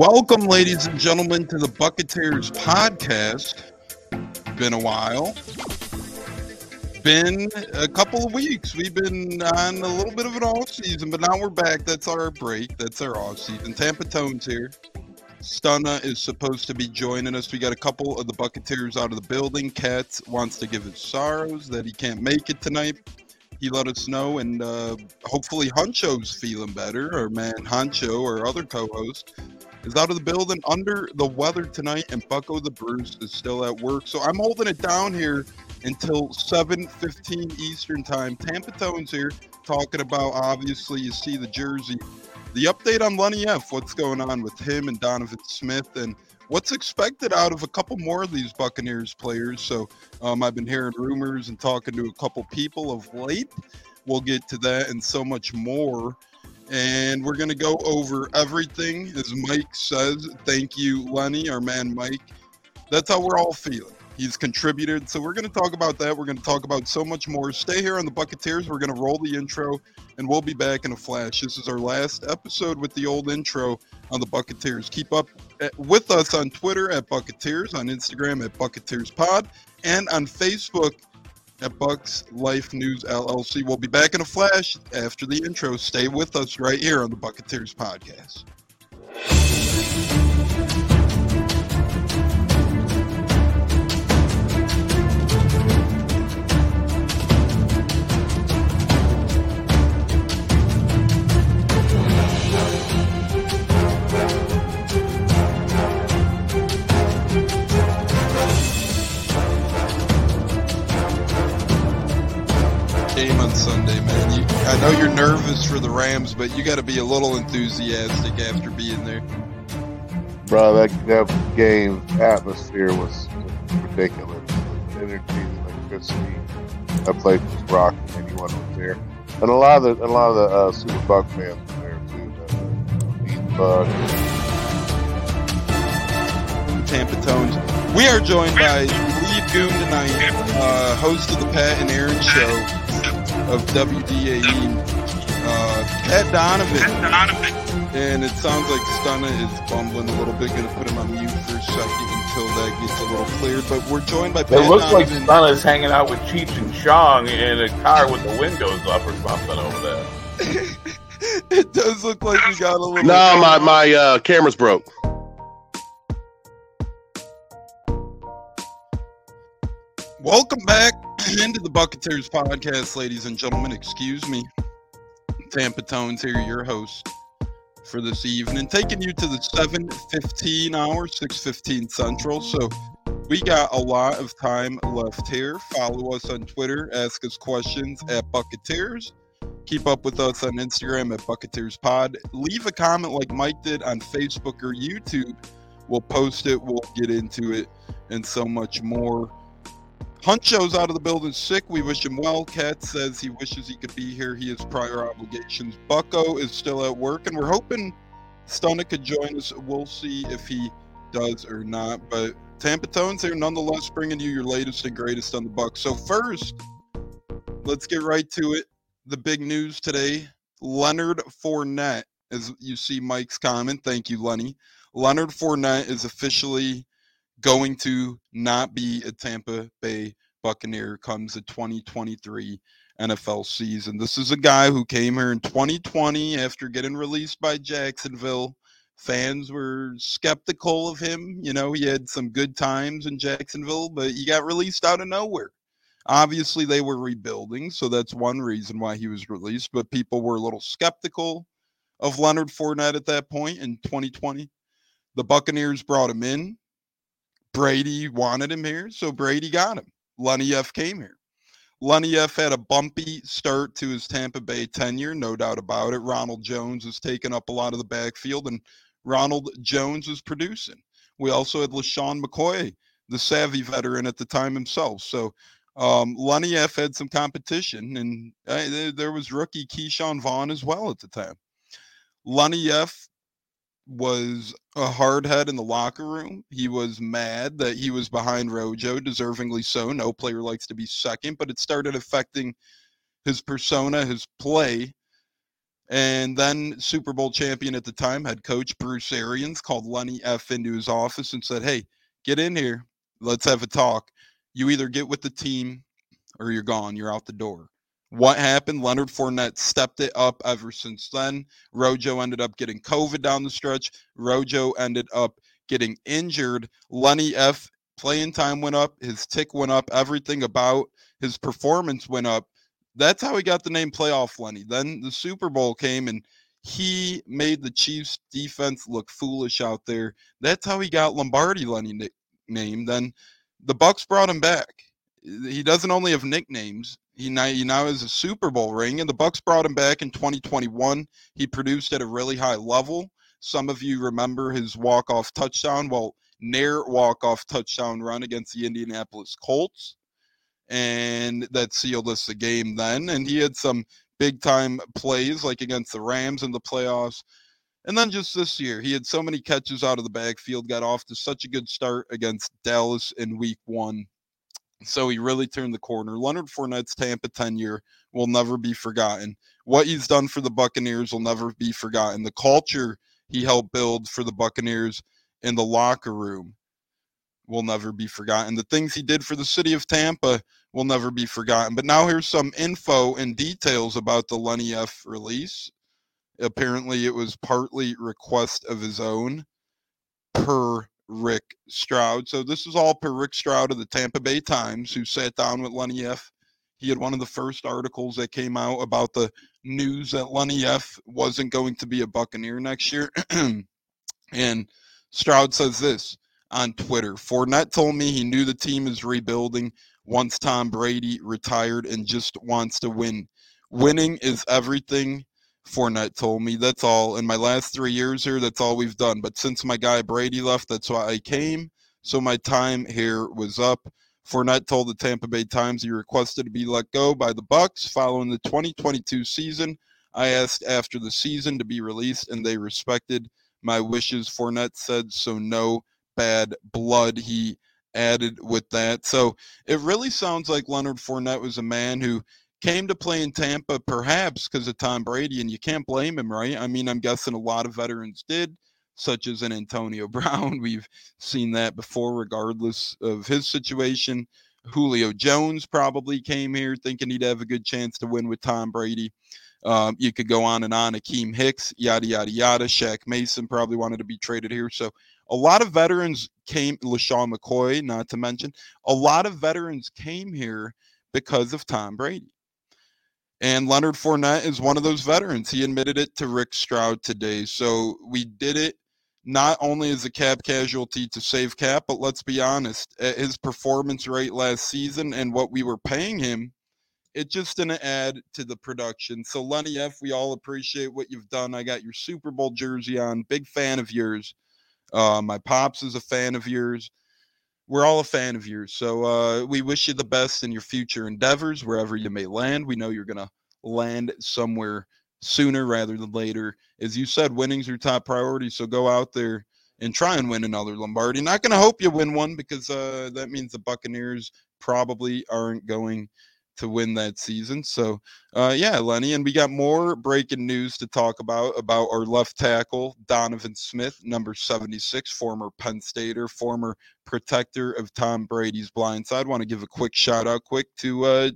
Welcome, ladies and gentlemen, to the Bucketeers podcast. Been a while. Been a couple of weeks. We've been on a little bit of an off season, but now we're back. That's our break. That's our off season. Tampa Tones here. Stunna is supposed to be joining us. We got a couple of the Bucketeers out of the building. Katz wants to give his sorrows that he can't make it tonight. He let us know, and uh, hopefully Huncho's feeling better. or man Huncho, our other co-host, is out of the building under the weather tonight, and Bucko the Bruce is still at work. So I'm holding it down here until 7:15 Eastern Time. Tampa Tones here talking about. Obviously, you see the jersey the update on Lenny F. What's going on with him and Donovan Smith, and what's expected out of a couple more of these Buccaneers players. So um, I've been hearing rumors and talking to a couple people of late. We'll get to that and so much more. And we're going to go over everything, as Mike says. Thank you, Lenny, our man Mike. That's how we're all feeling he's contributed. So we're going to talk about that. We're going to talk about so much more. Stay here on the Bucketeers. We're going to roll the intro, and we'll be back in a flash. This is our last episode with the old intro on the Bucketeers. Keep up at, with us on Twitter at Bucketeers, on Instagram at Bucketeers Pod, and on Facebook at Bucks Life News LLC. We'll be back in a flash after the intro. Stay with us right here on the Bucketeers Podcast. I know you're nervous for the Rams, but you got to be a little enthusiastic after being there. Bro, that, that game atmosphere was ridiculous. The energy, electricity. That place was rocking. Anyone was there, and a lot of the a lot of the uh, Super Buck fans were there too. The, Buck. Tampa Tones. We are joined by Lee Goon tonight, uh, host of the Pat and Aaron Show of WDAE, uh, Pat Donovan. And it sounds like Stunna is bumbling a little bit. Going to put him on mute for a second until that gets a little clear. But we're joined by Pat It looks Donovan. like Stunna is hanging out with Cheech and Chong in a car with the windows up or something over there. it does look like we got a little. No, my my uh, camera's broke. Welcome back into the Bucketeers podcast, ladies and gentlemen. Excuse me. Tampa Tones here, your host for this evening, taking you to the 7:15 hour, 6:15 Central. So we got a lot of time left here. Follow us on Twitter, ask us questions at Bucketeers. Keep up with us on Instagram at Bucketeers Pod. Leave a comment like Mike did on Facebook or YouTube. We'll post it. We'll get into it and so much more. Huncho's out of the building sick. We wish him well. Cat says he wishes he could be here. He has prior obligations. Bucko is still at work, and we're hoping Stunna could join us. We'll see if he does or not. But Tampa Tones here, nonetheless, bringing you your latest and greatest on the Bucks. So first, let's get right to it. The big news today: Leonard Fournette, as you see Mike's comment. Thank you, Lenny. Leonard Fournette is officially going to not be a Tampa Bay Buccaneer comes the 2023 NFL season. This is a guy who came here in 2020 after getting released by Jacksonville. Fans were skeptical of him. You know, he had some good times in Jacksonville, but he got released out of nowhere. Obviously, they were rebuilding, so that's one reason why he was released, but people were a little skeptical of Leonard Fournette at that point in 2020. The Buccaneers brought him in. Brady wanted him here, so Brady got him. Lenny F came here. Lenny F had a bumpy start to his Tampa Bay tenure, no doubt about it. Ronald Jones has taken up a lot of the backfield, and Ronald Jones is producing. We also had LeSean McCoy, the savvy veteran at the time himself. So um, Lenny F had some competition, and uh, there was rookie Ke'Shawn Vaughn as well at the time. Lenny F was a hard head in the locker room. He mm-hmm. was mad that he was behind Rojo, deservingly so. No player likes to be second, but it started affecting his persona, his play. And then Super Bowl champion at the time, head coach Bruce Arians, called Lenny F into his office and said, Hey, get in here. Let's have a talk. You either get with the team or you're gone. You're out the door. What happened? Leonard Fournette stepped it up ever since then. Rojo ended up getting COVID down the stretch. Rojo ended up getting injured. Lenny F playing time went up, his tick went up, everything about his performance went up. That's how he got the name Playoff Lenny. Then the Super Bowl came and he made the Chiefs defense look foolish out there. That's how he got Lombardi Lenny nickname. Then the Bucks brought him back. He doesn't only have nicknames. He now, he now has a Super Bowl ring, and the Bucks brought him back in 2021. He produced at a really high level. Some of you remember his walk-off touchdown. Well, near walk-off touchdown run against the Indianapolis Colts, and that sealed us the game then. And he had some big-time plays like against the Rams in the playoffs. And then just this year, he had so many catches out of the backfield, got off to such a good start against Dallas in week one. So he really turned the corner. Leonard Fournette's Tampa tenure will never be forgotten. What he's done for the Buccaneers will never be forgotten. The culture he helped build for the Buccaneers in the locker room will never be forgotten. The things he did for the city of Tampa will never be forgotten. But now here's some info and details about the Lenny F release. Apparently, it was partly request of his own per Rick Stroud. So this is all per Rick Stroud of the Tampa Bay Times, who sat down with Lenny F. He had one of the first articles that came out about the news that Lenny F wasn't going to be a Buccaneer next year. and Stroud says this on Twitter Fournette told me he knew the team is rebuilding once Tom Brady retired and just wants to win. Winning is everything Fournette told me. That's all. In my last three years here, that's all we've done. But since my guy Brady left, that's why I came. So my time here was up. Fournette told the Tampa Bay Times he requested to be let go by the Bucks following the 2022 season. I asked after the season to be released, and they respected my wishes. Fournette said so. No bad blood. He added with that. So it really sounds like Leonard Fournette was a man who came to play in Tampa perhaps because of Tom Brady, and you can't blame him, right? I mean, I'm guessing a lot of veterans did, such as an Antonio Brown. We've seen that before, regardless of his situation. Julio Jones probably came here thinking he'd have a good chance to win with Tom Brady. Um, you could go on and on. Akiem Hicks, yada, yada, yada. Shaq Mason probably wanted to be traded here. So a lot of veterans came, LeSean McCoy, not to mention, a lot of veterans came here because of Tom Brady. And Leonard Fournette is one of those veterans. He admitted it to Rick Stroud today. So we did it not only as a cap casualty to save cap, but let's be honest, at his performance rate last season and what we were paying him, it just didn't add to the production. So Lenny F, we all appreciate what you've done. I got your Super Bowl jersey on. Big fan of yours. Uh, my pops is a fan of yours. We're all a fan of yours. So uh, we wish you the best in your future endeavors, wherever you may land. We know you're going to land somewhere sooner rather than later. As you said, winning's your top priority. So go out there and try and win another Lombardi. Not going to hope you win one because uh, that means the Buccaneers probably aren't going to win that season. So, uh, yeah, Lenny, and we got more breaking news to talk about about our left tackle Donovan Smith, number 76, former Penn Stater, former protector of Tom Brady's blind side. Want to give a quick shout out, quick to uh,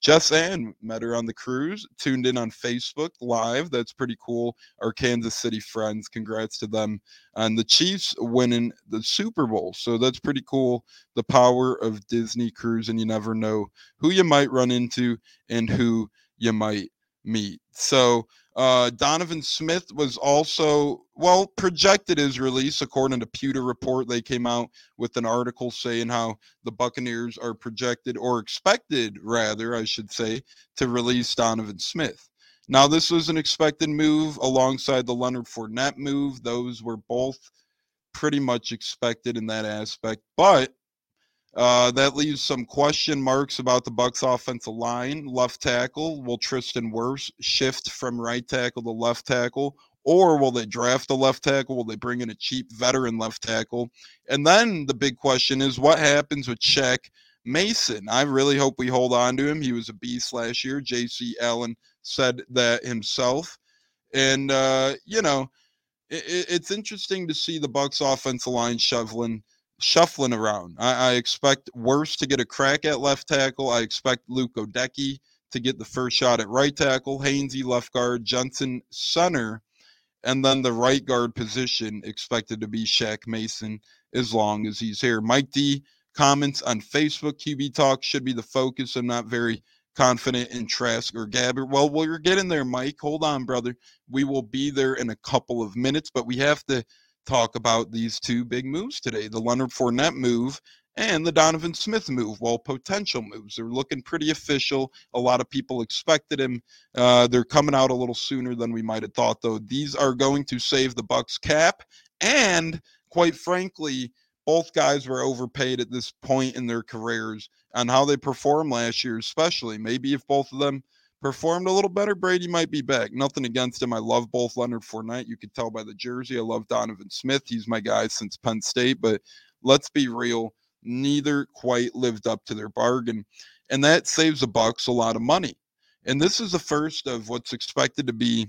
Jess Ann met her on the cruise, tuned in on Facebook Live. That's pretty cool. Our Kansas City friends, congrats to them. on the Chiefs winning the Super Bowl. So that's pretty cool. The power of Disney Cruise, and you never know who you might run into and who you might meet. So uh, Donovan Smith was also, well, projected his release according to Pewter Report. They came out with an article saying how the Buccaneers are projected, or expected, rather, I should say, to release Donovan Smith. Now, this was an expected move alongside the Leonard Fournette move. Those were both pretty much expected in that aspect. But uh, that leaves some question marks about the Bucks' offensive line. Left tackle will Tristan Wirfs shift from right tackle to left tackle, or will they draft a left tackle? Will they bring in a cheap veteran left tackle? And then the big question is what happens with Shaq Mason? I really hope we hold on to him. He was a beast last year. J.C. Allen said that himself. And uh, you know, it, it's interesting to see the Bucks offensive line shoveling shuffling around. I, I, expect Wirfs to get a crack at left tackle. I expect Luke Goedeke to get the first shot at right tackle, Hainsey left guard, Jensen center, and then the right guard position expected to be Shaq Mason as long as he's here. Mike D comments on Facebook QB Talk should be the focus. I'm not very confident in Trask or Gabbert. Well, we're getting there, Mike. Hold on, brother. We will be there in a couple of minutes, but we have to talk about these two big moves today the Leonard Fournette move and the Donovan Smith move. Well, potential moves. They're looking pretty official. A lot of people expected him. Uh, they're coming out a little sooner than we might have thought, though. These are going to save the Bucks cap. And quite frankly, both guys were overpaid at this point in their careers on how they performed last year, especially. Maybe if both of them performed a little better, Brady might be back. Nothing against him. I love both Leonard Fournette. You could tell by the jersey. I love Donovan Smith. He's my guy since Penn State. But let's be real, neither quite lived up to their bargain. And that saves the Bucks a lot of money. And this is the first of what's expected to be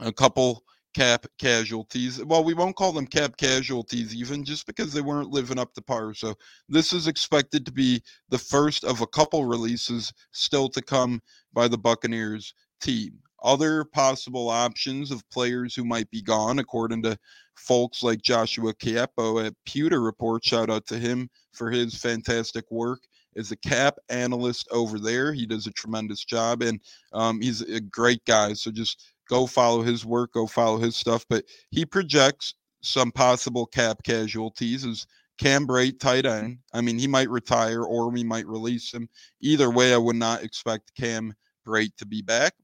a couple cap casualties. Well, we won't call them cap casualties even just because they weren't living up to par. So this is expected to be the first of a couple releases still to come by the Buccaneers team. Other possible options of players who might be gone, according to folks like Joshua Queipo at Pewter Report. Shout out to him for his fantastic work as a cap analyst over there. He does a tremendous job, and um, he's a great guy. So just go follow his work, go follow his stuff. But he projects some possible cap casualties as Cam Brate, tight mm-hmm. end. I mean, he might retire or we might release him. Either way, I would not expect Cam Brate to be back.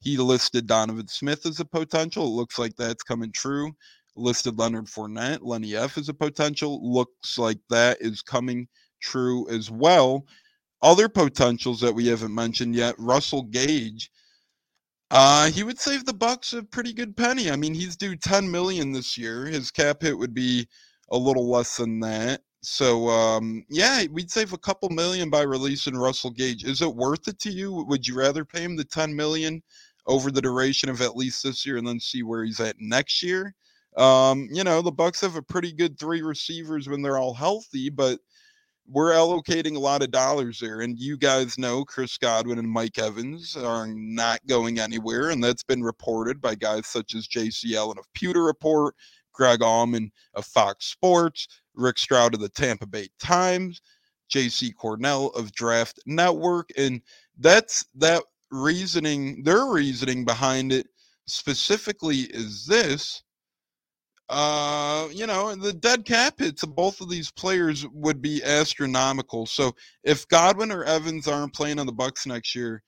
He listed Donovan Smith as a potential. It looks like that's coming true. Listed Leonard Fournette, Lenny F as a potential. Looks like that is coming true as well. Other potentials that we haven't mentioned yet Russell Gage uh, he would save the Bucks a pretty good penny. I mean, he's due 10 million this year. His cap hit would be a little less than that. So, um, yeah, we'd save a couple million by releasing Russell Gage. Is it worth it to you? Would you rather pay him the 10 million over the duration of at least this year and then see where he's at next year? Um, you know, the Bucks have a pretty good three receivers when they're all healthy, but we're allocating a lot of dollars there. And you guys know Chris Godwin and Mike Evans are not going anywhere. And that's been reported by guys such as JC Allen of Pewter Report, Greg Auman of Fox Sports, Rick Stroud of the Tampa Bay Times, JC Cornell of Draft Network. And that's that reasoning, their reasoning behind it specifically is this uh, you know, the dead cap hits of both of these players would be astronomical. So if Godwin or Evans aren't playing on the Bucks next year,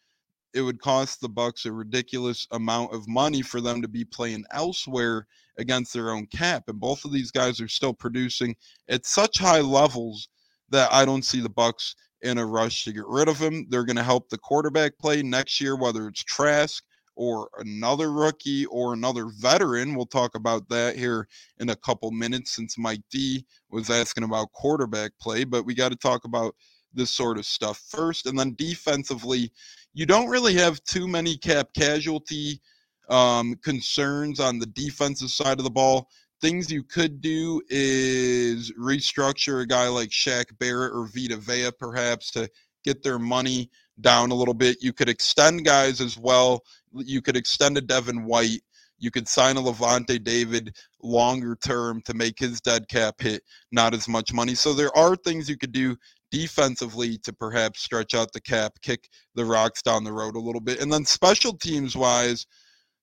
it would cost the Bucks a ridiculous amount of money for them to be playing elsewhere against their own cap. And both of these guys are still producing at such high levels that I don't see the Bucks in a rush to get rid of him. They're going to help the quarterback play next year, whether it's Trask or another rookie or another veteran. We'll talk about that here in a couple minutes since Mike D was asking about quarterback play, but we got to talk about this sort of stuff first. And then defensively, you don't really have too many cap casualty um, concerns on the defensive side of the ball. Things you could do is restructure a guy like Shaq Barrett or Vita Vea, perhaps, to get their money down a little bit. You could extend guys as well. You could extend a Devin White. You could sign a Lavonte David longer term to make his dead cap hit not as much money. So there are things you could do defensively to perhaps stretch out the cap, kick the rocks down the road a little bit. And then special teams wise,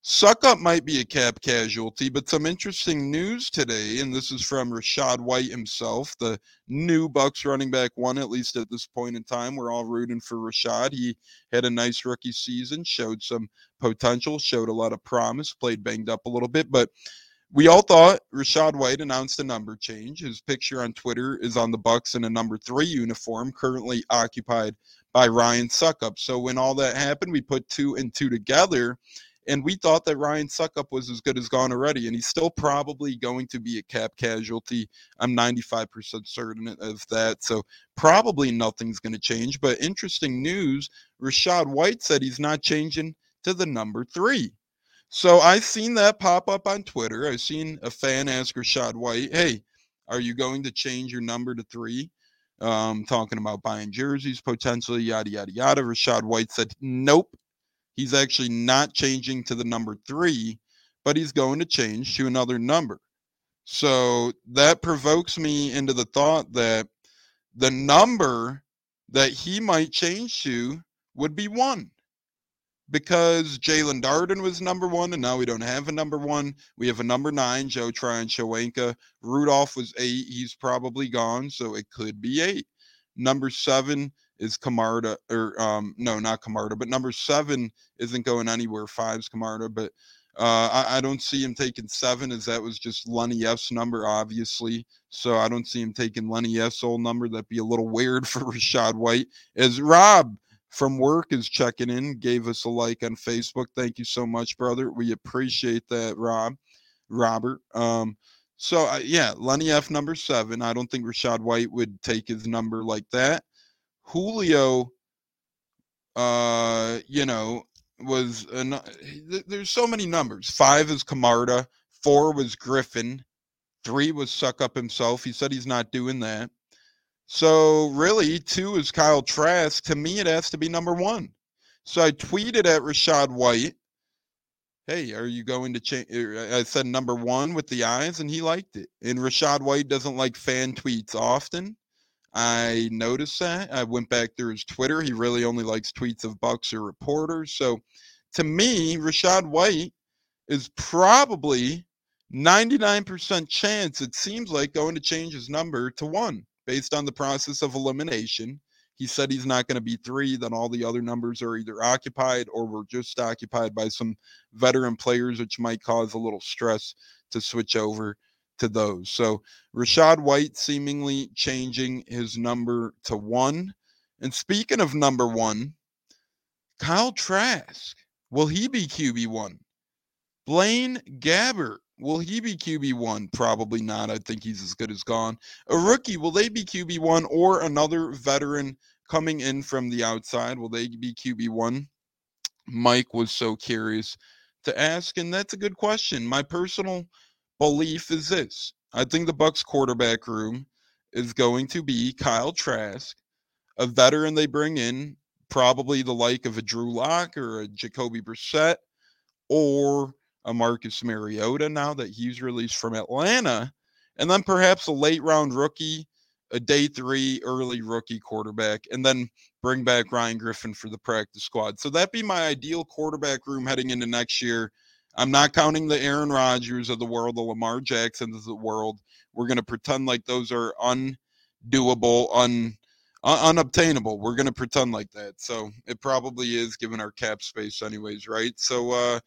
Succop might be a cap casualty, but some interesting news today, and this is from Rashad White himself, the new Bucks running back one, at least at this point in time. We're all rooting for Rashad. He had a nice rookie season, showed some potential, showed a lot of promise, played banged up a little bit, but we all thought Rashad White announced a number change. His picture on Twitter is on the Bucks in a number three uniform, currently occupied by Ryan Succop. So when all that happened, we put two and two together and we thought that Ryan Succop was as good as gone already, and he's still probably going to be a cap casualty. I'm 95% certain of that. So probably nothing's going to change. But interesting news Rashad White said he's not changing to the number three. So I've seen that pop up on Twitter. I've seen a fan ask Rashad White, "Hey, are you going to change your number to three? Um, talking about buying jerseys potentially, yada yada yada. Rashad White said, "Nope, he's actually not changing to the number three, but he's going to change to another number." So that provokes me into the thought that the number that he might change to would be one because Jaelon Darden was number one, and now we don't have a number one. We have a number nine, Joe Tryon Shoyinka. Rudolph was eight. He's probably gone, so it could be eight. Number seven is Camarda, or um, no, not Camarda, but number seven isn't going anywhere. Five's Camarda, but uh, I, I, don't see him taking seven, as that was just Lenny F's number, obviously. So I don't see him taking Lenny F's old number. That'd be a little weird for Rashad White. As Rob from work is checking in, gave us a like on Facebook. Thank you so much, brother. We appreciate that, Rob, Robert. Um, so uh, yeah, Lenny F number seven. I don't think Rashad White would take his number like that. Julio, uh, you know, was an, there's so many numbers. Five is Camarda, four was Griffin, three was Succop himself. He said he's not doing that. So really, two is Kyle Trask. To me, it has to be number one. So I tweeted at Rashad White, "Hey, are you going to change?" Er, I said number one with the eyes, and he liked it. And Rashad White doesn't like fan tweets often. I noticed that. I went back through his Twitter. He really only likes tweets of Bucks or reporters. So to me, Rashad White is probably 99% chance, it seems like, going to change his number to one based on the process of elimination. He said he's not going to be three, then all the other numbers are either occupied or were just occupied by some veteran players, which might cause a little stress to switch over to those. So Rashad White seemingly changing his number to one. And speaking of number one, Kyle Trask, will he be QB1? Blaine Gabbert, Will he be QB1? Probably not. I think he's as good as gone. A rookie, will they be QB1 or another veteran coming in from the outside? Will they be QB1? Mike was so curious to ask, and that's a good question. My personal belief is this I think the Bucks quarterback room is going to be Kyle Trask, a veteran they bring in, probably the like of a Drew Lock or a Jacoby Brissett, or a Marcus Mariota now that he's released from Atlanta, and then perhaps a late round rookie, a day three early rookie quarterback, and then bring back Ryan Griffin for the practice squad. So that'd be my ideal quarterback room heading into next year. I'm not counting the Aaron Rodgers of the world, the Lamar Jacksons of the world. We're going to pretend like those are undoable, un, unobtainable. We're going to pretend like that. So it probably is given our cap space, anyways, right? So, uh,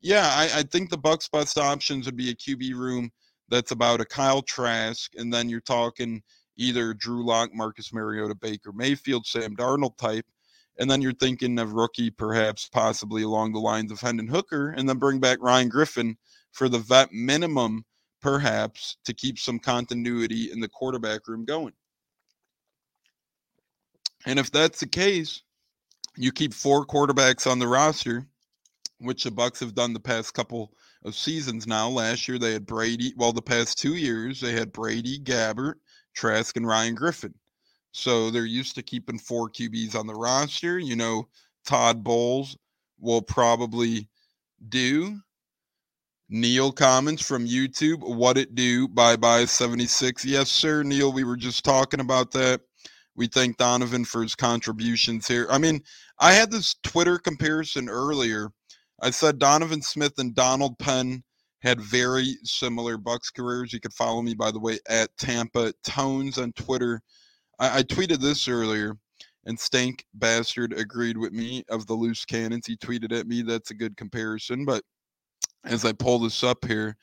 yeah, I, I think the Bucks' best options would be a QB room that's about a Kyle Trask, and then you're talking either Drew Lock, Marcus Mariota, Baker Mayfield, Sam Darnold type, and then you're thinking of rookie, perhaps possibly along the lines of Hendon Hooker, and then bring back Ryan Griffin for the vet minimum, perhaps to keep some continuity in the quarterback room going. And if that's the case, you keep four quarterbacks on the roster which the Bucks have done the past couple of seasons now. Last year they had Brady. Well, the past two years they had Brady, Gabbert, Trask, and Ryan Griffin. So they're used to keeping four QBs on the roster. You know, Todd Bowles will probably do. Neil comments from YouTube. What it do? Bye bye 76. Yes, sir, Neil. We were just talking about that. We thank Donovan for his contributions here. I mean, I had this Twitter comparison earlier I said Donovan Smith and Donald Penn had very similar Bucks careers. You could follow me, by the way, at Tampa Tones on Twitter. I, I tweeted this earlier, and Stank Bastard agreed with me of the loose cannons. He tweeted at me. That's a good comparison. But as I pull this up here,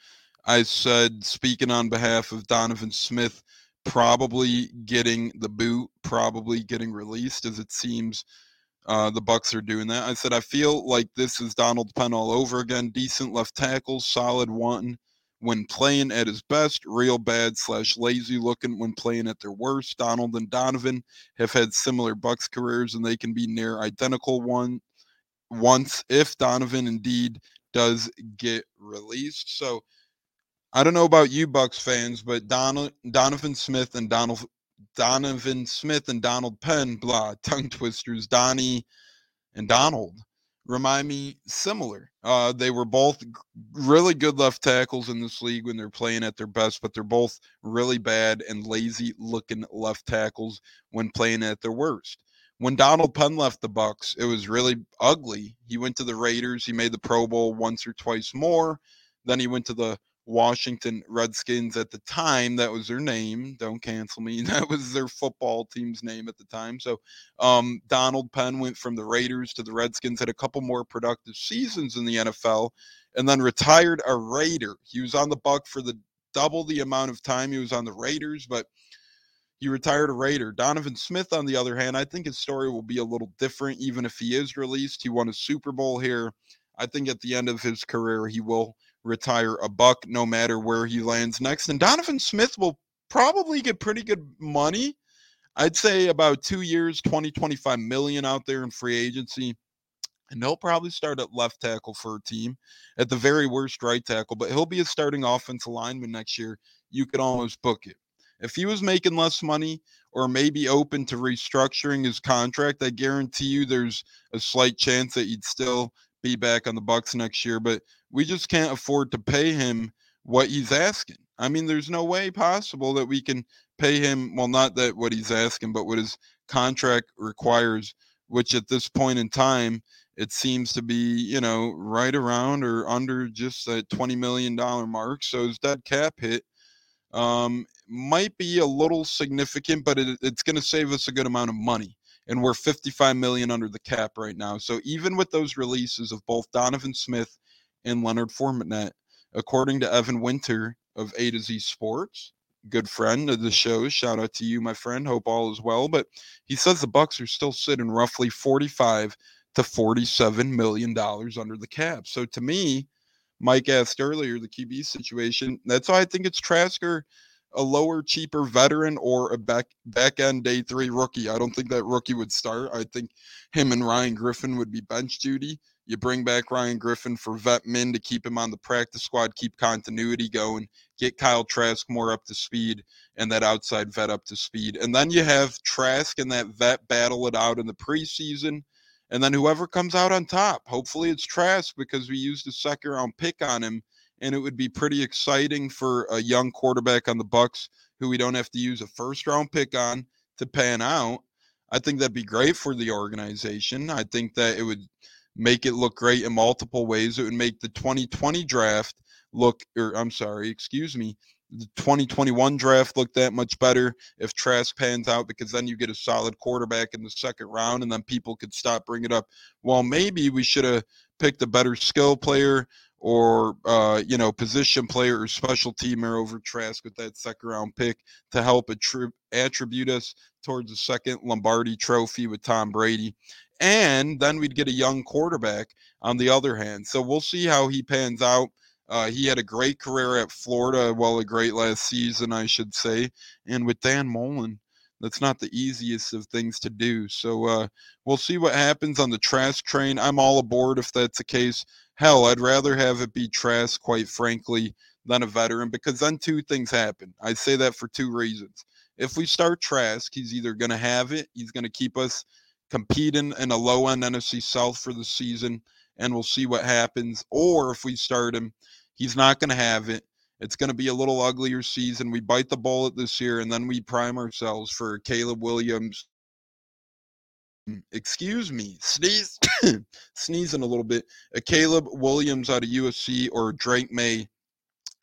I said, speaking on behalf of Donovan Smith, probably getting the boot, probably getting released, as it seems uh, the Bucks are doing that. I said I feel like this is Donald Penn all over again. Decent left tackle, solid one when playing at his best, real bad slash lazy looking when playing at their worst. Donald and Donovan have had similar Bucks careers, and they can be near identical one once if Donovan indeed does get released. So I don't know about you Bucks fans, but Donald, Donovan Smith and Donald Donovan Smith and Donald Penn, blah, tongue twisters, Donnie and Donald remind me similar. Uh, they were both really good left tackles in this league when they're playing at their best, but they're both really bad and lazy looking left tackles when playing at their worst. When Donald Penn left the Bucks, it was really ugly. He went to the Raiders. He made the Pro Bowl once or twice more. Then he went to the Washington Redskins at the time. That was their name. Don't cancel me. That was their football team's name at the time. So um, Donald Penn went from the Raiders to the Redskins, had a couple more productive seasons in the NFL, and then retired a Raider. He was on the Buck for the double the amount of time he was on the Raiders, but he retired a Raider. Donovan Smith, on the other hand, I think his story will be a little different, even if he is released. He won a Super Bowl here. I think at the end of his career, he will retire a buck no matter where he lands next. And Donovan Smith will probably get pretty good money. I'd say about two years, 20, 25 million out there in free agency. And he'll probably start at left tackle for a team, at the very worst, right tackle, but he'll be a starting offensive lineman next year. You could almost book it. If he was making less money or maybe open to restructuring his contract, I guarantee you there's a slight chance that he'd still be back on the Bucks next year. But we just can't afford to pay him what he's asking. I mean, there's no way possible that we can pay him. Well, not that what he's asking, but what his contract requires, which at this point in time, it seems to be, you know, right around or under just that $20 million mark. So his dead cap hit um, might be a little significant, but it, it's going to save us a good amount of money. And we're 55 million under the cap right now. So even with those releases of both Donovan Smith and Leonard Fournette. According to Evan Winter of A to Z Sports, good friend of the show, shout out to you, my friend. Hope all is well. But he says the Bucks are still sitting roughly 45 to 47 million dollars under the cap. So to me, Mike asked earlier the QB situation. That's why I think it's Trasker, a lower, cheaper veteran, or a back back end day three rookie. I don't think that rookie would start. I think him and Ryan Griffin would be bench duty. You bring back Ryan Griffin for vet men to keep him on the practice squad, keep continuity going, get Kyle Trask more up to speed, and that outside vet up to speed. And then you have Trask and that vet battle it out in the preseason. And then whoever comes out on top, hopefully it's Trask because we used a second round pick on him. And it would be pretty exciting for a young quarterback on the Bucks who we don't have to use a first round pick on to pan out. I think that'd be great for the organization. I think that it would make it look great in multiple ways. It would make the 2020 draft look, or I'm sorry, excuse me, the 2021 draft look that much better if Trask pans out because then you get a solid quarterback in the second round and then people could stop bringing up. Well, maybe we should have picked a better skill player or uh, you know position player or special teamer over Trask with that second round pick to help attrib- attribute us towards the second Lombardi Trophy with Tom Brady and then we'd get a young quarterback on the other hand. So we'll see how he pans out. Uh, he had a great career at Florida, well, a great last season, I should say. And with Dan Mullen, that's not the easiest of things to do. So uh, we'll see what happens on the Trask train. I'm all aboard if that's the case. Hell, I'd rather have it be Trask, quite frankly, than a veteran because then two things happen. I say that for two reasons. If we start Trask, he's either going to have it, he's going to keep us competing in a low end NFC South for the season, and we'll see what happens. Or if we start him, he's not going to have it. It's going to be a little uglier season. We bite the bullet this year, and then we prime ourselves for Caleb Williams. Excuse me, sneeze, sneezing a little bit. A Caleb Williams out of USC or Drake Maye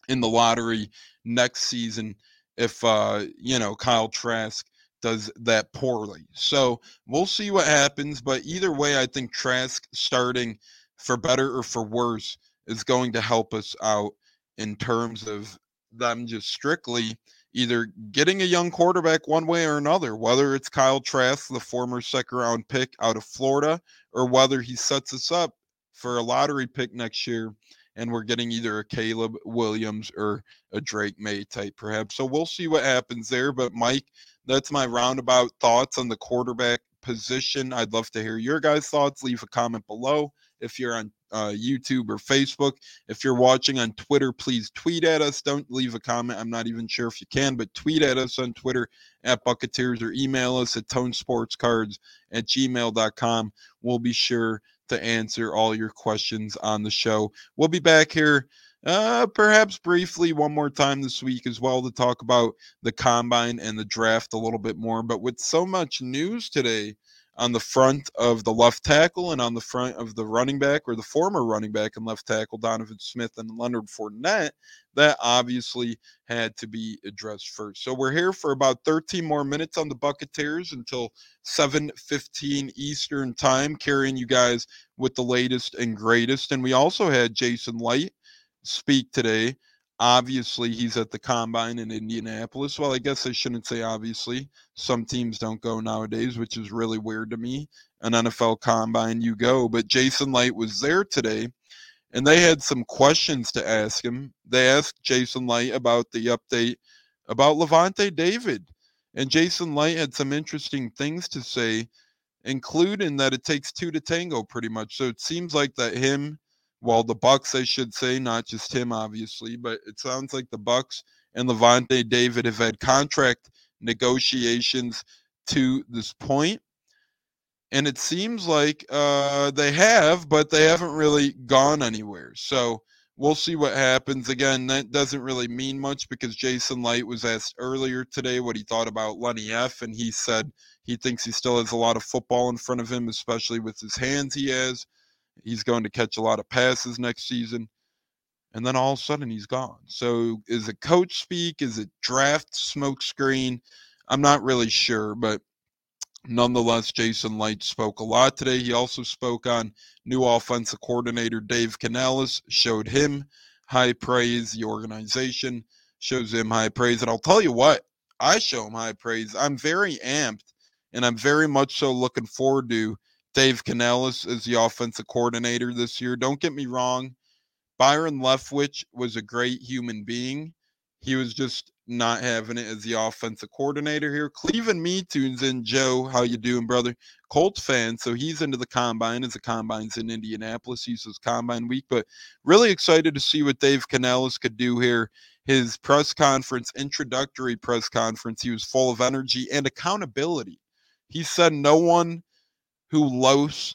in the lottery next season if uh, you know Kyle Trask does that poorly. So we'll see what happens. But either way, I think Trask starting for better or for worse is going to help us out in terms of them just strictly either getting a young quarterback one way or another, whether it's Kyle Trask, the former second round pick out of Florida, or whether he sets us up for a lottery pick next year and we're getting either a Caleb Williams or a Drake Maye type, perhaps. So we'll see what happens there. But Mike, that's my roundabout thoughts on the quarterback position. I'd love to hear your guys' thoughts. Leave a comment below. If you're on uh, YouTube or Facebook. If you're watching on Twitter, please tweet at us. Don't leave a comment. I'm not even sure if you can, but tweet at us on Twitter at Bucketeers or email us at tonesportscards at gmail.com. We'll be sure to answer all your questions on the show. We'll be back here uh, perhaps briefly one more time this week as well to talk about the combine and the draft a little bit more. But with so much news today on the front of the left tackle and on the front of the running back or the former running back and left tackle, Donovan Smith and Leonard Fournette, that obviously had to be addressed first. So we're here for about 13 more minutes on the Bucketeers until 7:15 Eastern time, carrying you guys with the latest and greatest. And we also had Jason Licht speak today. Obviously, he's at the combine in Indianapolis. Well, I guess I shouldn't say obviously. Some teams don't go nowadays, which is really weird to me. An NFL combine, you go. But Jason Licht was there today, and they had some questions to ask him. They asked Jason Licht about the update about Lavonte David. And Jason Licht had some interesting things to say, including that it takes two to tango pretty much. So it seems like that him well, the Bucks, I should say, not just him, obviously, but it sounds like the Bucks and Lavonte David have had contract negotiations to this point, and it seems like uh, they have, but they haven't really gone anywhere. So we'll see what happens. Again, that doesn't really mean much because Jason Licht was asked earlier today what he thought about Lenny F, and he said he thinks he still has a lot of football in front of him, especially with his hands he has. He's going to catch a lot of passes next season. And then all of a sudden he's gone. So is it coach speak? Is it draft smokescreen? I'm not really sure, but nonetheless, Jason Licht spoke a lot today. He also spoke on new offensive coordinator Dave Canales, showed him high praise. The organization shows him high praise. And I'll tell you what, I show him high praise. I'm very amped and I'm very much so looking forward to Dave Canales is the offensive coordinator this year. Don't get me wrong. Byron Leftwich was a great human being. He was just not having it as the offensive coordinator here. Cleveland Me tunes in. Joe, how you doing, brother? Colts fan, so he's into the combine as the combine's in Indianapolis. He says combine week, but really excited to see what Dave Canales could do here. His press conference, introductory press conference, he was full of energy and accountability. He said no one who lows,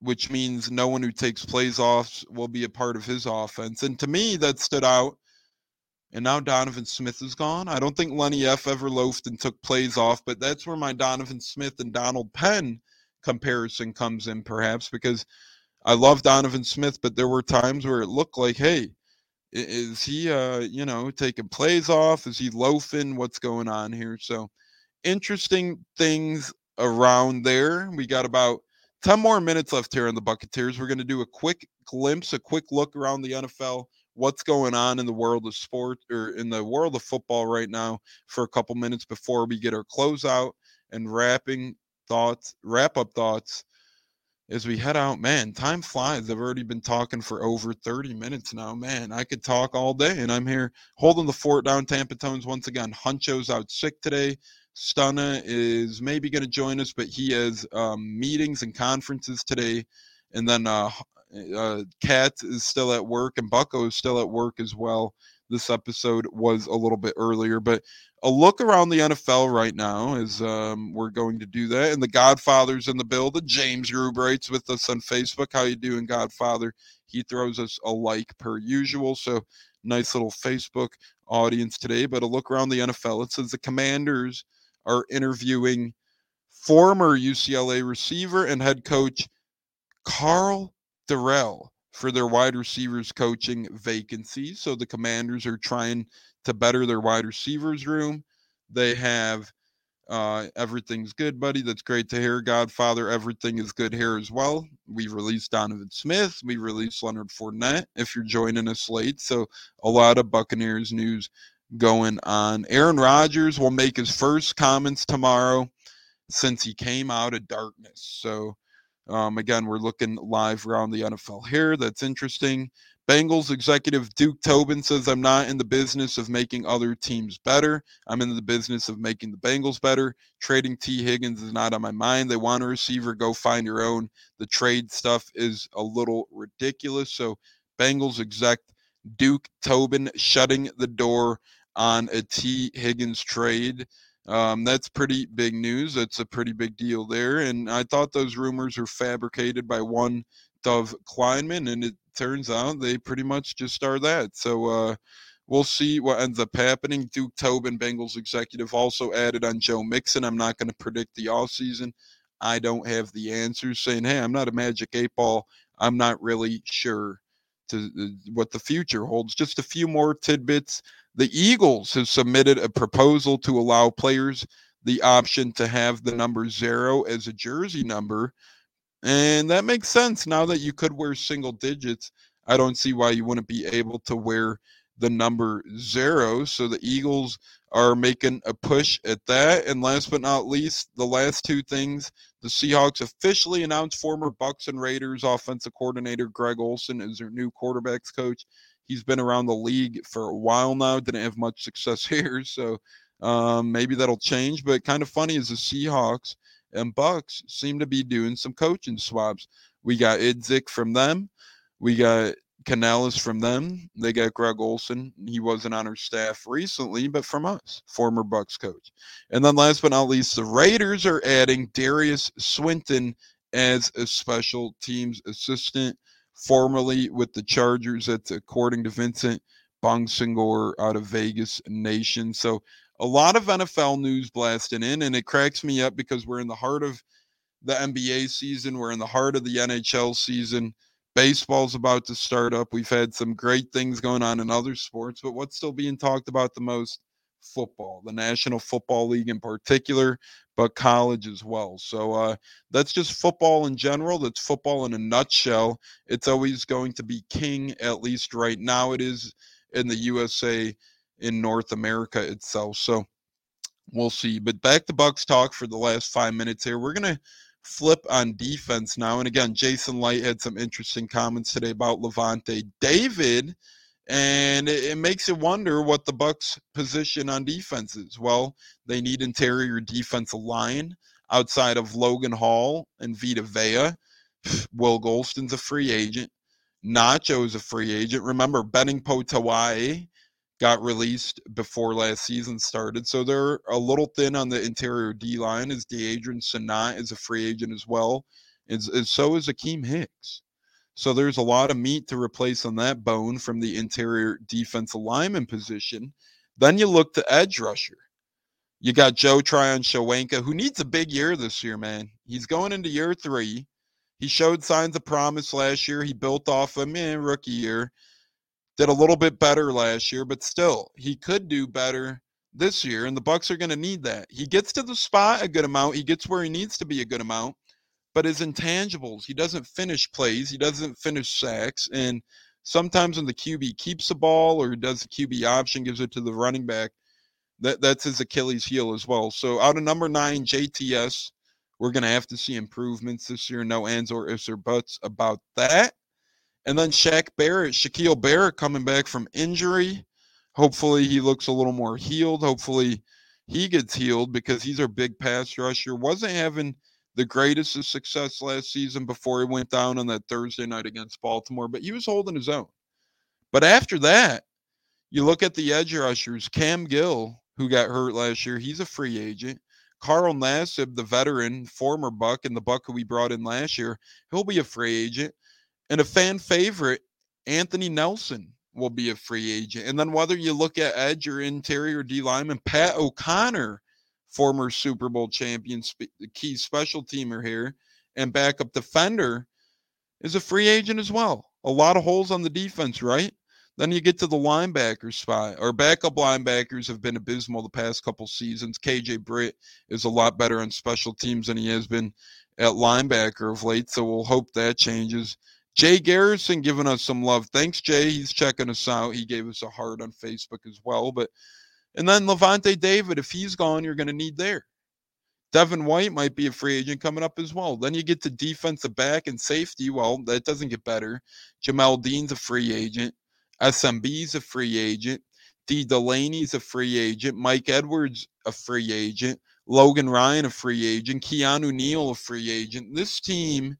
which means no one who takes plays off will be a part of his offense. And to me, that stood out. And now Donovan Smith is gone. I don't think Lenny F ever loafed and took plays off, but that's where my Donovan Smith and Donald Penn comparison comes in, perhaps, because I love Donovan Smith, but there were times where it looked like, hey, is he, uh, you know, taking plays off? Is he loafing? What's going on here? So interesting things around there. We got about 10 more minutes left here on the Bucketeers. We're going to do a quick glimpse, a quick look around the NFL, what's going on in the world of sport or in the world of football right now for a couple minutes before we get our closeout and wrapping thoughts, wrap up thoughts as we head out. Man, time flies. I've already been talking for over 30 minutes now. Man, I could talk all day, and I'm here holding the fort down Tampa Tones once again. Huncho's out sick today. Stunna is maybe going to join us, but he has um, meetings and conferences today. And then uh, uh, Kat is still at work, and Bucko is still at work as well. This episode was a little bit earlier, but a look around the NFL right now is um, we're going to do that. And the Godfather's in the building. James Rubrights with us on Facebook. How you doing, Godfather? He throws us a like per usual. So nice little Facebook audience today. But a look around the NFL. It says the Commanders are interviewing former UCLA receiver and head coach Karl Dorrell for their wide receivers coaching vacancy. So the commanders are trying to better their wide receivers room. They have uh, everything's good, buddy. That's great to hear. Godfather, everything is good here as well. We released Donovan Smith. We released Leonard Fournette. If you're joining us late, so a lot of Buccaneers news going on. Aaron Rodgers will make his first comments tomorrow since he came out of darkness. So, um, again, we're looking live around the NFL here. That's interesting. Bengals executive Duke Tobin says, I'm not in the business of making other teams better. I'm in the business of making the Bengals better. Trading Tee Higgins is not on my mind. They want a receiver, go find your own. The trade stuff is a little ridiculous. So, Bengals exec Duke Tobin shutting the door on a Tee Higgins trade. Um, that's pretty big news. That's a pretty big deal there. And I thought those rumors were fabricated by one Dov Kleinman, and it turns out they pretty much just are that. So uh, we'll see what ends up happening. Duke Tobin, Bengals executive, also added on Joe Mixon. I'm not going to predict the offseason. I don't have the answers. Saying, hey, I'm not a magic eight ball. I'm not really sure to uh, what the future holds. Just a few more tidbits. The Eagles have submitted a proposal to allow players the option to have the number zero as a jersey number and that makes sense now that you could wear single digits. I don't see why you wouldn't be able to wear the number zero. So the Eagles are making a push at that. And last but not least, the last two things the Seahawks officially announced former Bucks and Raiders offensive coordinator Greg Olson as their new quarterbacks coach. He's been around the league for a while now, didn't have much success here. So um, maybe that'll change. But kind of funny is the Seahawks and Bucks seem to be doing some coaching swaps. We got Idzik from them. We got Canales from them. They got Greg Olson. He wasn't on our staff recently, but from us, former Bucks coach. And then last but not least, the Raiders are adding Derius Swinton as a special teams assistant, formerly with the Chargers. That's according to Vincent Bonsignore out of Vegas Nation. So a lot of NFL news blasting in, and it cracks me up because we're in the heart of the NBA season, we're in the heart of the NHL season. Baseball's about to start up. We've had some great things going on in other sports, but what's still being talked about the most? Football, the National Football League in particular, but college as well. So uh, that's just football in general. That's football in a nutshell. It's always going to be king, at least right now. It is in the USA in North America itself. So we'll see. But back to Bucks talk for the last five minutes here. We're gonna flip on defense now. And again, Jason Licht had some interesting comments today about Lavonte David. And it, it makes you wonder what the Bucks position on defense is. Well, they need interior defensive line outside of Logan Hall and Vita Vea. Will Gholston's a free agent. Nacho is a free agent. Remember, Benning Potoa'e got released before last season started. So they're a little thin on the interior D line. Is Deadrin Senat is a free agent as well. And, so is Akiem Hicks. So there's a lot of meat to replace on that bone from the interior defensive lineman position. Then you look to edge rusher. You got Joe Tryon-Shoyinka, who needs a big year this year, man. He's going into year three. He showed signs of promise last year. He built off a man rookie year did a little bit better last year, but still, he could do better this year, and the Bucks are going to need that. He gets to the spot a good amount. He gets where he needs to be a good amount, but his intangibles, he doesn't finish plays, he doesn't finish sacks, and sometimes when the QB keeps the ball or does the QB option, gives it to the running back, that that's his Achilles heel as well. So out of number nine, JTS, we're going to have to see improvements this year. No ands or ifs or buts about that. And then Shaq Barrett, Shaquille Barrett coming back from injury. Hopefully he looks a little more healed. Hopefully he gets healed because he's our big pass rusher. Wasn't having the greatest of success last season before he went down on that Thursday night against Baltimore, but he was holding his own. But after that, you look at the edge rushers, Cam Gill, who got hurt last year, he's a free agent. Carl Nassib, the veteran, former Buck, and the Buck who we brought in last year, he'll be a free agent. And a fan favorite, Anthony Nelson, will be a free agent. And then whether you look at edge or interior D lineman, Pat O'Connor, former Super Bowl champion, key special teamer here, and backup defender, is a free agent as well. A lot of holes on the defense, right? Then you get to the linebacker spot. Our backup linebackers have been abysmal the past couple seasons. KJ Britt is a lot better on special teams than he has been at linebacker of late, so we'll hope that changes. Jay Garrison giving us some love. Thanks, Jay. He's checking us out. He gave us a heart on Facebook as well. But and then Lavonte David, if he's gone, you're going to need there. Devin White might be a free agent coming up as well. Then you get to defensive back and safety. Well, that doesn't get better. Jamel Dean's a free agent. SMB's a free agent. D. Delaney's a free agent. Mike Edwards a free agent. Logan Ryan a free agent. Keanu Neal a free agent. This team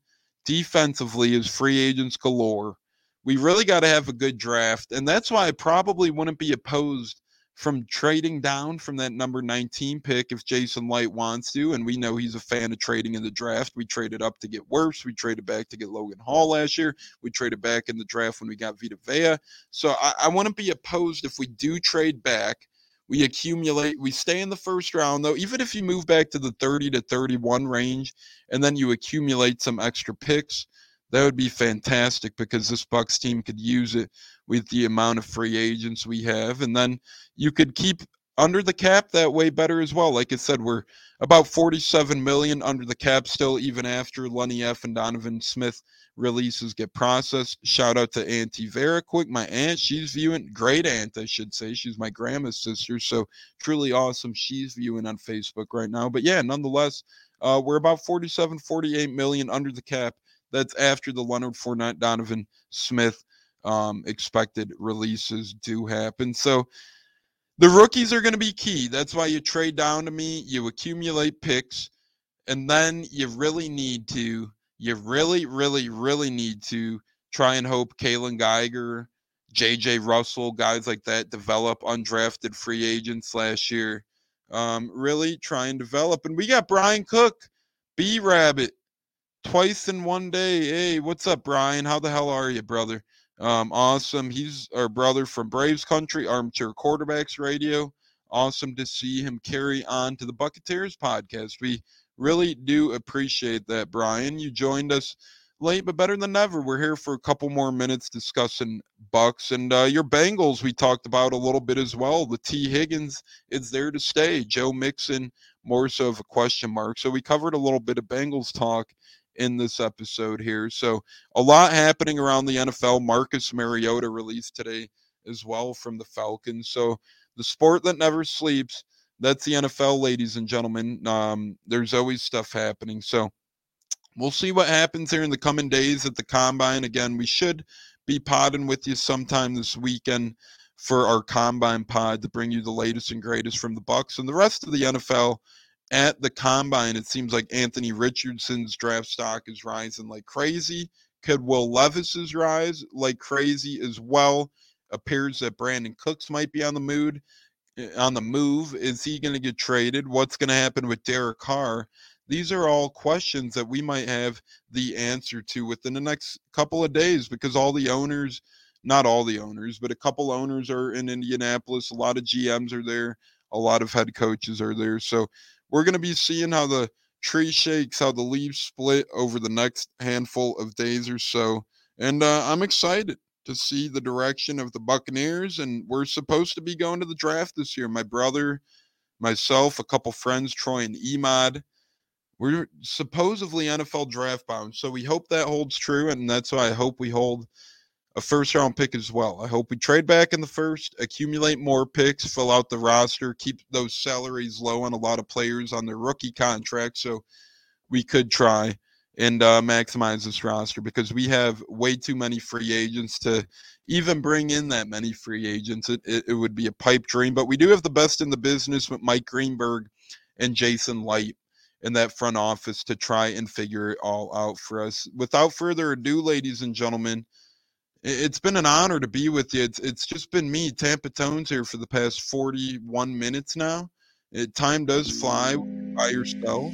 defensively is free agents galore. We really got to have a good draft, and that's why I probably wouldn't be opposed from trading down from that number 19 pick if Jason Licht wants to. And we know he's a fan of trading in the draft. We traded up to get Wirfs. We traded back to get Logan Hall last year. We traded back in the draft when we got Vita Vea. So I, I wouldn't be opposed if we do trade back. We accumulate, we stay in the first round though, even if you move back to the 30 to 31 range and then you accumulate some extra picks that would be fantastic because this Bucks team could use it with the amount of free agents we have, and then you could keep under the cap that way better as well. Like I said, we're about 47 million under the cap still, even after Lenny F and Donovan Smith releases get processed. Shout out to Auntie Vera Quick, my aunt. She's viewing, great aunt, I should say. She's my grandma's sister, so truly awesome. She's viewing on Facebook right now. But yeah, nonetheless, uh, we're about 47, 48 million under the cap that's after the Leonard Fournette, Donovan Smith um, expected releases do happen. So the rookies are going to be key. That's why you trade down to me, you accumulate picks, and then you really need to, you really, really, really need to try and hope Kaylon Geiger, JJ Russell, guys like that develop undrafted free agents last year. Um, really try and develop. And we got Brian Cook, B Rabbit, twice in one day. Hey, what's up, Brian? How the hell are you, brother? Um, awesome. He's our brother from Braves Country, Armchair Quarterbacks Radio. Awesome to see him carry on to the Buccaneers podcast. We really do appreciate that, Brian. You joined us late, but better than never. We're here for a couple more minutes discussing Bucks and uh, your Bengals. We talked about a little bit as well. The Tee Higgins is there to stay. Joe Mixon, more so of a question mark. So we covered a little bit of Bengals talk in this episode here. So a lot happening around the NFL. Marcus Mariota released today as well from the Falcons. So the sport that never sleeps. That's the NFL, ladies and gentlemen. Um, there's always stuff happening. So we'll see what happens here in the coming days at the combine. Again, we should be podding with you sometime this weekend for our combine pod to bring you the latest and greatest from the Bucks and the rest of the NFL at the combine, it seems like Anthony Richardson's draft stock is rising like crazy. Could Will Levis's rise like crazy as well? Appears that Brandin Cooks might be on the mood eh, on the move. Is he going to get traded? What's going to happen with Derek Carr? These are all questions that we might have the answer to within the next couple of days because all the owners, not all the owners, but a couple owners are in Indianapolis. A lot of GMs are there. A lot of head coaches are there. So we're going to be seeing how the tree shakes, how the leaves split over the next handful of days or so. And uh, I'm excited to see the direction of the Buccaneers. And we're supposed to be going to the draft this year. My brother, myself, a couple friends, Troy and Emad. We're supposedly NFL draft bound. So we hope that holds true. And that's why I hope we hold a first round pick as well. I hope we trade back in the first, accumulate more picks, fill out the roster, keep those salaries low on a lot of players on their rookie contracts. So we could try and uh, maximize this roster because we have way too many free agents to even bring in that many free agents. It, it, it would be a pipe dream, but we do have the best in the business with Mike Greenberg and Jason Licht in that front office to try and figure it all out for us. Without further ado, ladies and gentlemen, it's been an honor to be with you. It's it's just been me, Tampa Tones, here for the past 41 minutes now. It, time does fly by yourself,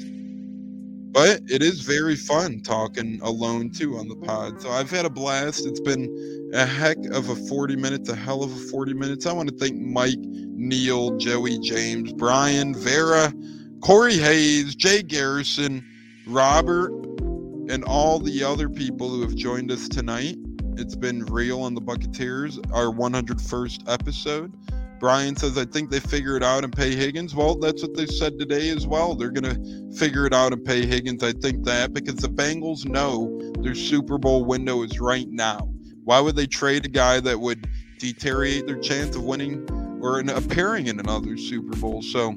but it is very fun talking alone too on the pod. So I've had a blast. It's been a heck of a 40 minutes, a hell of a 40 minutes. I want to thank Mike, Neil, Joey, James, Brian, Vera, Corey Hayes, Jay Garrison, Robert, and all the other people who have joined us tonight. It's been real on the Buccaneers, our 101st episode. Brian says, I think they figure it out and pay Higgins. Well, that's what they said today as well. They're going to figure it out and pay Higgins. I think that because the Bengals know their Super Bowl window is right now. Why would they trade a guy that would deteriorate their chance of winning or appearing in another Super Bowl? So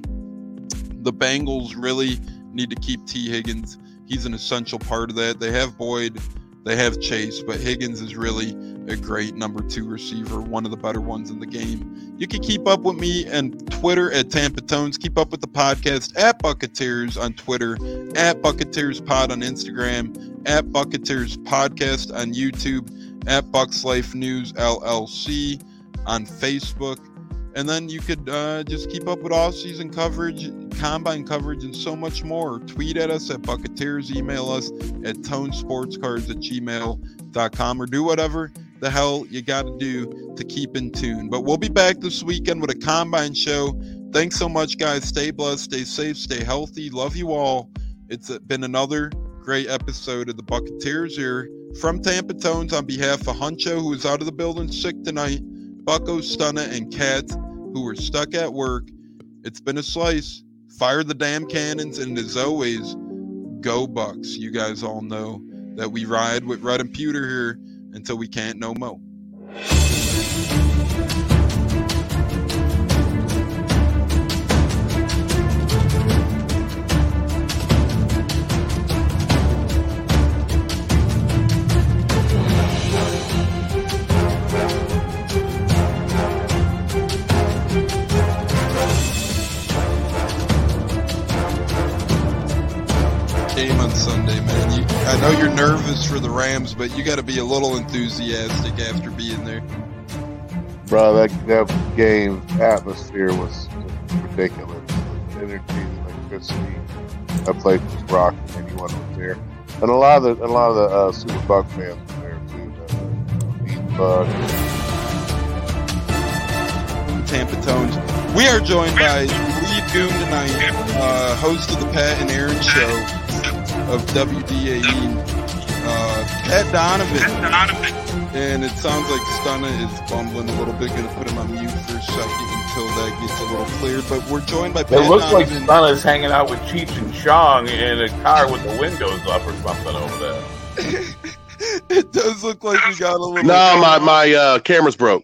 the Bengals really need to keep Tee Higgins. He's an essential part of that. They have Boyd, they have Chase, but Higgins is really a great number two receiver, one of the better ones in the game. You can keep up with me and Twitter at Tampa Tones. Keep up with the podcast at Bucketeers on Twitter, at Bucketeers Pod on Instagram, at Bucketeers Podcast on YouTube, at Bucks Life News LLC on Facebook. And then you could uh, just keep up with all season coverage, combine coverage, and so much more. Tweet at us at Bucketeers, email us at tonesportscards at gmail.com, or do whatever the hell you got to do to keep in tune. But we'll be back this weekend with a combine show. Thanks so much, guys. Stay blessed, stay safe, stay healthy. Love you all. It's been another great episode of the Bucketeers here from Tampa Tones on behalf of Huncho, who is out of the building sick tonight, Bucko, Stunna, and Kat, who were stuck at work. It's been a slice. Fire the damn cannons, and as always, go Bucks. You guys all know that we ride with Red and Pewter here until we can't no more. Game on Sunday, man. You, I know you're nervous for the Rams, but you got to be a little enthusiastic after being there. Bro, that, that game atmosphere was ridiculous. The energy, the electricity. That place was rocking. Anyone was there, and a lot of the a lot of the uh, Super Buck fans were there too. The Buck. Tampa Tones. We are joined by Lee Doom tonight, uh, host of the Pat and Aaron Show of WDAE. Uh, Pat Donovan. And it sounds like Stunna is bumbling a little bit. Going to put him on mute for a second until that gets a little cleared. But we're joined by Pat It looks like Donovan. Stunna's hanging out with Cheech and Chong in a car with the windows up or something over there. it does look like we got a little. No, my my uh, camera's broke.